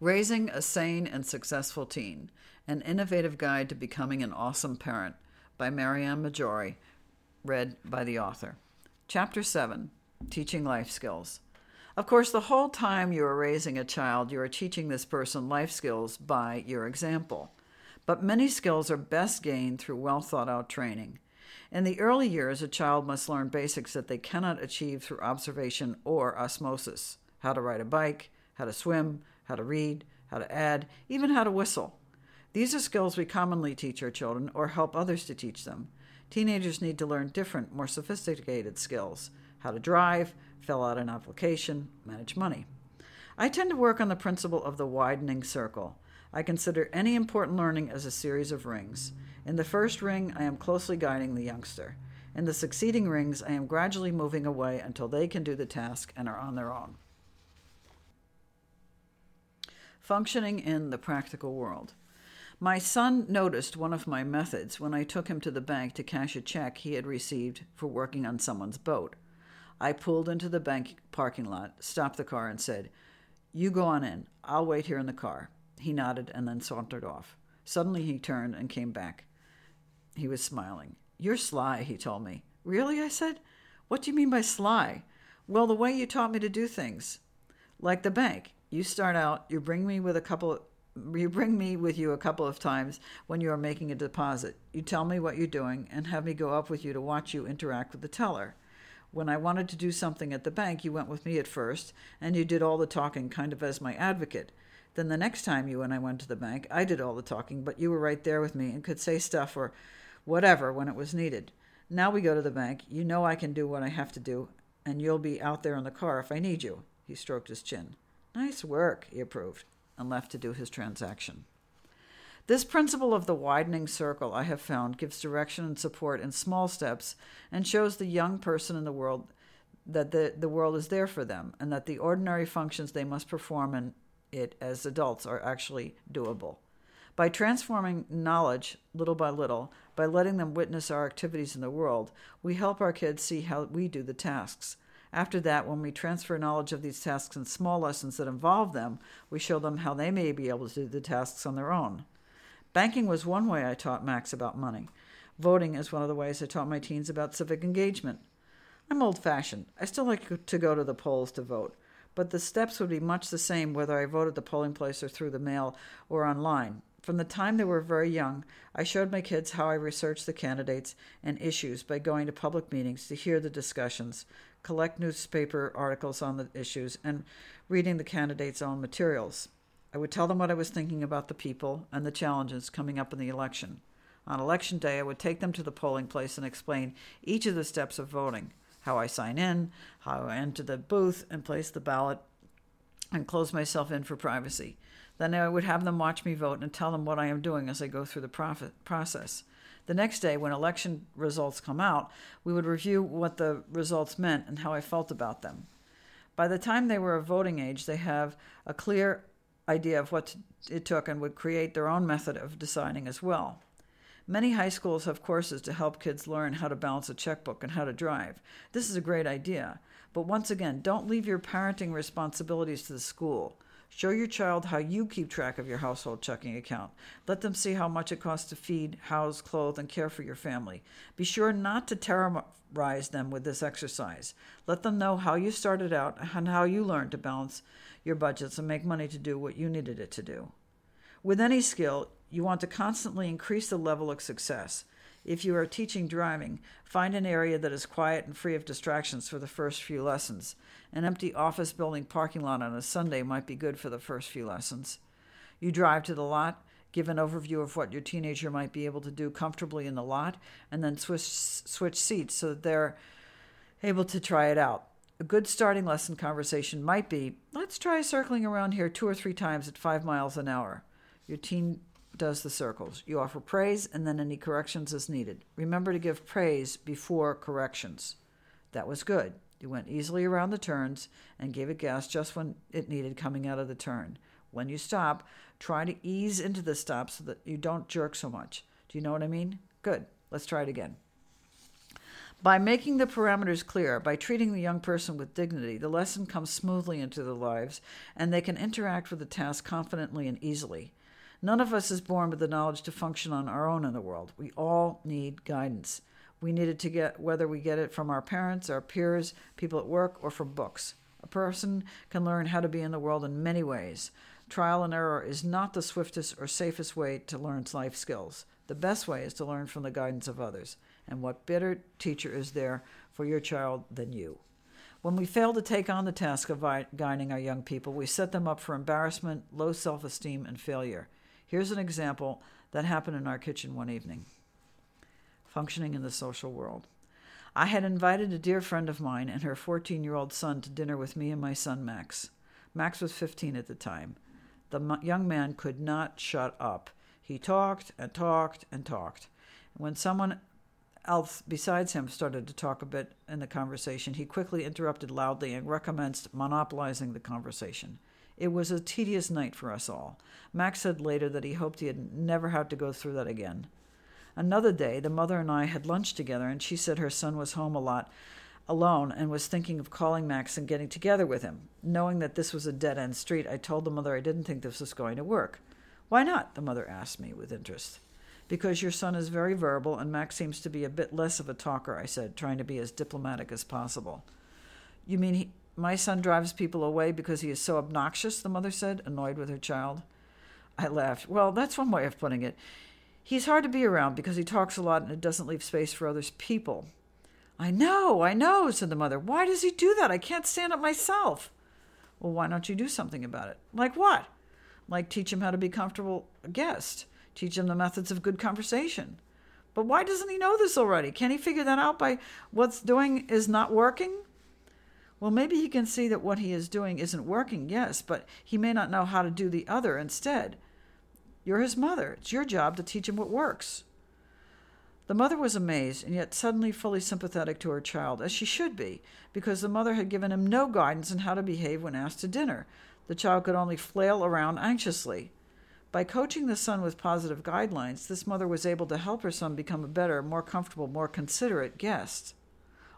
Raising a Sane and Successful Teen An Innovative Guide to Becoming an Awesome Parent by Marianne Maggiore, read by the author. Chapter 7 Teaching Life Skills. Of course, the whole time you are raising a child, you are teaching this person life skills by your example. But many skills are best gained through well thought out training. In the early years, a child must learn basics that they cannot achieve through observation or osmosis how to ride a bike, how to swim, how to read, how to add, even how to whistle. These are skills we commonly teach our children or help others to teach them. Teenagers need to learn different, more sophisticated skills how to drive, fill out an application, manage money. I tend to work on the principle of the widening circle. I consider any important learning as a series of rings. In the first ring, I am closely guiding the youngster. In the succeeding rings, I am gradually moving away until they can do the task and are on their own. Functioning in the practical world. My son noticed one of my methods when I took him to the bank to cash a check he had received for working on someone's boat. I pulled into the bank parking lot, stopped the car, and said, You go on in. I'll wait here in the car. He nodded and then sauntered off. Suddenly he turned and came back. He was smiling. You're sly, he told me. Really? I said. What do you mean by sly? Well, the way you taught me to do things. Like the bank. You start out, you bring me with a couple you bring me with you a couple of times when you are making a deposit. You tell me what you're doing and have me go up with you to watch you interact with the teller. When I wanted to do something at the bank, you went with me at first, and you did all the talking kind of as my advocate. Then the next time you and I went to the bank, I did all the talking, but you were right there with me and could say stuff or whatever when it was needed. Now we go to the bank. You know I can do what I have to do, and you'll be out there in the car if I need you. He stroked his chin. Nice work, he approved, and left to do his transaction. This principle of the widening circle, I have found, gives direction and support in small steps and shows the young person in the world that the, the world is there for them and that the ordinary functions they must perform in it as adults are actually doable. By transforming knowledge little by little, by letting them witness our activities in the world, we help our kids see how we do the tasks. After that, when we transfer knowledge of these tasks and small lessons that involve them, we show them how they may be able to do the tasks on their own. Banking was one way I taught Max about money. Voting is one of the ways I taught my teens about civic engagement. I'm old fashioned. I still like to go to the polls to vote, but the steps would be much the same whether I voted at the polling place or through the mail or online. From the time they were very young, I showed my kids how I researched the candidates and issues by going to public meetings to hear the discussions, collect newspaper articles on the issues, and reading the candidates' own materials. I would tell them what I was thinking about the people and the challenges coming up in the election. On election day, I would take them to the polling place and explain each of the steps of voting how I sign in, how I enter the booth and place the ballot, and close myself in for privacy. Then I would have them watch me vote and tell them what I am doing as I go through the process. The next day, when election results come out, we would review what the results meant and how I felt about them. By the time they were of voting age, they have a clear idea of what it took and would create their own method of deciding as well. Many high schools have courses to help kids learn how to balance a checkbook and how to drive. This is a great idea. But once again, don't leave your parenting responsibilities to the school. Show your child how you keep track of your household checking account. Let them see how much it costs to feed, house, clothe, and care for your family. Be sure not to terrorize them with this exercise. Let them know how you started out and how you learned to balance your budgets and make money to do what you needed it to do. With any skill, you want to constantly increase the level of success. If you are teaching driving, find an area that is quiet and free of distractions for the first few lessons. An empty office building parking lot on a Sunday might be good for the first few lessons. You drive to the lot, give an overview of what your teenager might be able to do comfortably in the lot, and then switch, switch seats so that they're able to try it out. A good starting lesson conversation might be let's try circling around here two or three times at five miles an hour. Your teen does the circles. You offer praise and then any corrections as needed. Remember to give praise before corrections. That was good. You went easily around the turns and gave it gas just when it needed coming out of the turn. When you stop, try to ease into the stop so that you don't jerk so much. Do you know what I mean? Good. Let's try it again. By making the parameters clear, by treating the young person with dignity, the lesson comes smoothly into their lives and they can interact with the task confidently and easily. None of us is born with the knowledge to function on our own in the world. We all need guidance. We need it to get whether we get it from our parents, our peers, people at work, or from books. A person can learn how to be in the world in many ways. Trial and error is not the swiftest or safest way to learn life skills. The best way is to learn from the guidance of others. And what better teacher is there for your child than you? When we fail to take on the task of guiding our young people, we set them up for embarrassment, low self esteem, and failure. Here's an example that happened in our kitchen one evening functioning in the social world. I had invited a dear friend of mine and her 14 year old son to dinner with me and my son Max. Max was 15 at the time. The young man could not shut up. He talked and talked and talked. When someone else besides him started to talk a bit in the conversation, he quickly interrupted loudly and recommenced monopolizing the conversation. It was a tedious night for us all. Max said later that he hoped he had never had to go through that again. Another day, the mother and I had lunch together, and she said her son was home a lot alone and was thinking of calling Max and getting together with him. Knowing that this was a dead end street, I told the mother I didn't think this was going to work. Why not? the mother asked me with interest. Because your son is very verbal and Max seems to be a bit less of a talker, I said, trying to be as diplomatic as possible. You mean he, my son drives people away because he is so obnoxious? the mother said, annoyed with her child. I laughed. Well, that's one way of putting it. He's hard to be around because he talks a lot and it doesn't leave space for others people. I know, I know, said the mother. Why does he do that? I can't stand it myself. Well, why don't you do something about it? Like what? Like teach him how to be comfortable a guest, teach him the methods of good conversation. But why doesn't he know this already? Can't he figure that out by what's doing is not working? Well, maybe he can see that what he is doing isn't working, yes, but he may not know how to do the other instead. You're his mother. It's your job to teach him what works. The mother was amazed and yet suddenly fully sympathetic to her child, as she should be, because the mother had given him no guidance on how to behave when asked to dinner. The child could only flail around anxiously. By coaching the son with positive guidelines, this mother was able to help her son become a better, more comfortable, more considerate guest.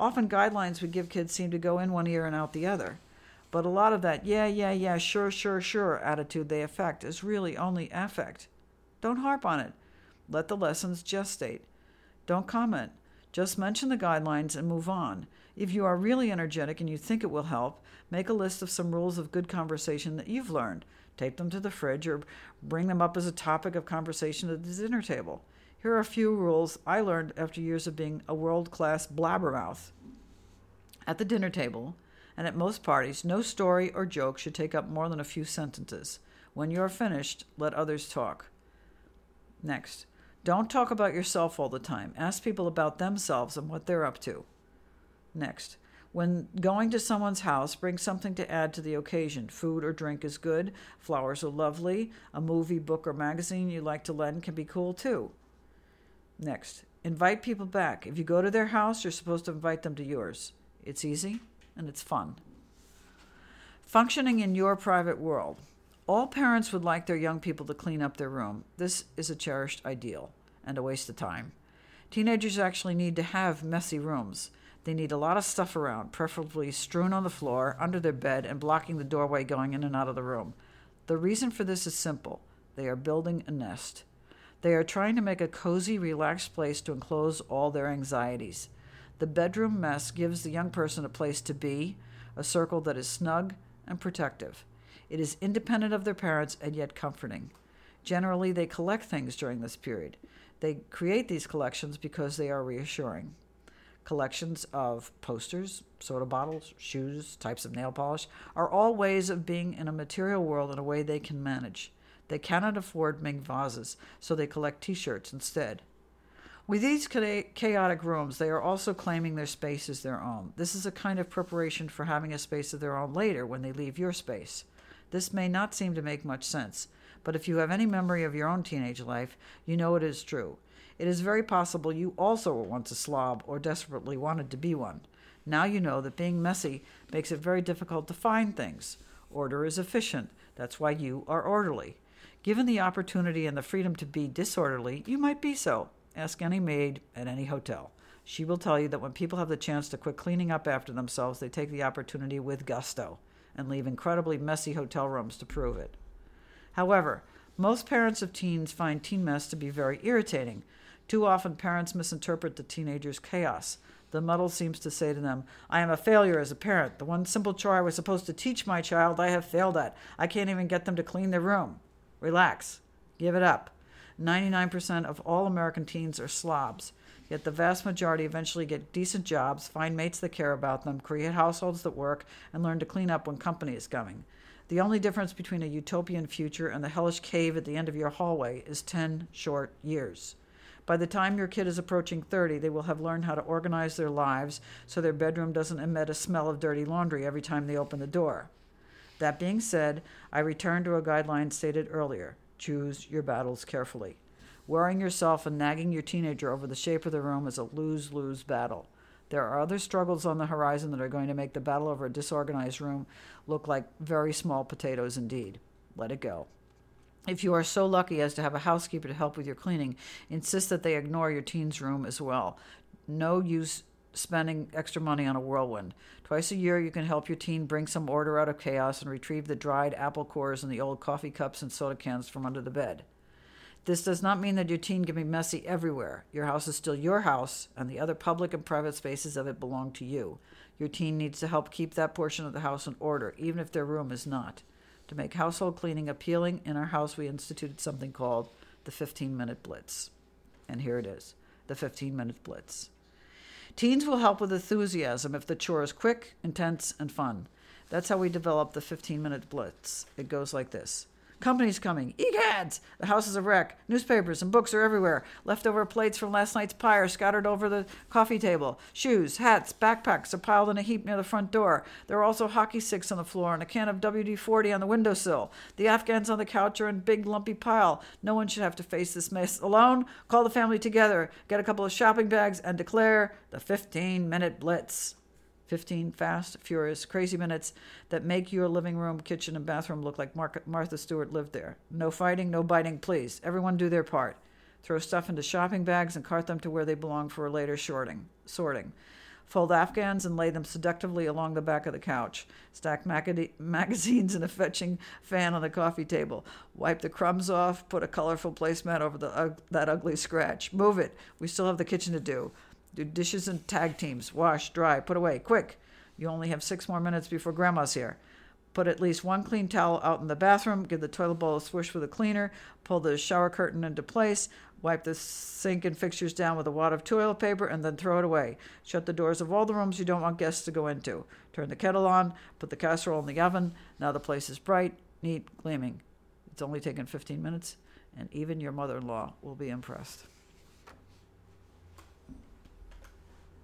Often, guidelines we give kids seem to go in one ear and out the other. But a lot of that, yeah, yeah, yeah, sure, sure, sure attitude they affect is really only affect. Don't harp on it. Let the lessons gestate. Don't comment. Just mention the guidelines and move on. If you are really energetic and you think it will help, make a list of some rules of good conversation that you've learned. Tape them to the fridge or bring them up as a topic of conversation at the dinner table. Here are a few rules I learned after years of being a world class blabbermouth. At the dinner table, and at most parties, no story or joke should take up more than a few sentences. When you are finished, let others talk. Next, don't talk about yourself all the time. Ask people about themselves and what they're up to. Next, when going to someone's house, bring something to add to the occasion. Food or drink is good, flowers are lovely, a movie, book, or magazine you like to lend can be cool too. Next, invite people back. If you go to their house, you're supposed to invite them to yours. It's easy and it's fun. Functioning in your private world. All parents would like their young people to clean up their room. This is a cherished ideal and a waste of time. Teenagers actually need to have messy rooms. They need a lot of stuff around, preferably strewn on the floor, under their bed, and blocking the doorway going in and out of the room. The reason for this is simple they are building a nest. They are trying to make a cozy, relaxed place to enclose all their anxieties. The bedroom mess gives the young person a place to be, a circle that is snug and protective. It is independent of their parents and yet comforting. Generally, they collect things during this period. They create these collections because they are reassuring. Collections of posters, soda bottles, shoes, types of nail polish are all ways of being in a material world in a way they can manage. They cannot afford Ming vases, so they collect t shirts instead. With these chaotic rooms, they are also claiming their space as their own. This is a kind of preparation for having a space of their own later when they leave your space. This may not seem to make much sense, but if you have any memory of your own teenage life, you know it is true. It is very possible you also were once a slob or desperately wanted to be one. Now you know that being messy makes it very difficult to find things. Order is efficient. That's why you are orderly. Given the opportunity and the freedom to be disorderly, you might be so. Ask any maid at any hotel. She will tell you that when people have the chance to quit cleaning up after themselves, they take the opportunity with gusto and leave incredibly messy hotel rooms to prove it. However, most parents of teens find teen mess to be very irritating. Too often, parents misinterpret the teenagers' chaos. The muddle seems to say to them, I am a failure as a parent. The one simple chore I was supposed to teach my child, I have failed at. I can't even get them to clean their room. Relax. Give it up. 99% of all American teens are slobs. Yet the vast majority eventually get decent jobs, find mates that care about them, create households that work, and learn to clean up when company is coming. The only difference between a utopian future and the hellish cave at the end of your hallway is 10 short years. By the time your kid is approaching 30, they will have learned how to organize their lives so their bedroom doesn't emit a smell of dirty laundry every time they open the door. That being said, I return to a guideline stated earlier choose your battles carefully. Worrying yourself and nagging your teenager over the shape of the room is a lose lose battle. There are other struggles on the horizon that are going to make the battle over a disorganized room look like very small potatoes indeed. Let it go. If you are so lucky as to have a housekeeper to help with your cleaning, insist that they ignore your teen's room as well. No use spending extra money on a whirlwind. Twice a year, you can help your teen bring some order out of chaos and retrieve the dried apple cores and the old coffee cups and soda cans from under the bed. This does not mean that your teen can be messy everywhere. Your house is still your house, and the other public and private spaces of it belong to you. Your teen needs to help keep that portion of the house in order, even if their room is not. To make household cleaning appealing, in our house we instituted something called the 15 minute blitz. And here it is the 15 minute blitz. Teens will help with enthusiasm if the chore is quick, intense, and fun. That's how we develop the 15 minute blitz. It goes like this Company's coming. Egads! The house is a wreck. Newspapers and books are everywhere. Leftover plates from last night's pie are scattered over the coffee table. Shoes, hats, backpacks are piled in a heap near the front door. There are also hockey sticks on the floor and a can of WD 40 on the windowsill. The Afghans on the couch are in big lumpy pile. No one should have to face this mess alone. Call the family together, get a couple of shopping bags, and declare the 15 minute blitz. 15 fast, furious, crazy minutes that make your living room, kitchen, and bathroom look like Mar- Martha Stewart lived there. No fighting, no biting, please. Everyone do their part. Throw stuff into shopping bags and cart them to where they belong for later sorting. sorting. Fold afghans and lay them seductively along the back of the couch. Stack magazines in a fetching fan on the coffee table. Wipe the crumbs off. Put a colorful placemat over the, uh, that ugly scratch. Move it. We still have the kitchen to do. Do dishes and tag teams. Wash, dry, put away, quick. You only have six more minutes before Grandma's here. Put at least one clean towel out in the bathroom. Give the toilet bowl a swish with a cleaner. Pull the shower curtain into place. Wipe the sink and fixtures down with a wad of toilet paper and then throw it away. Shut the doors of all the rooms you don't want guests to go into. Turn the kettle on. Put the casserole in the oven. Now the place is bright, neat, gleaming. It's only taken 15 minutes, and even your mother in law will be impressed.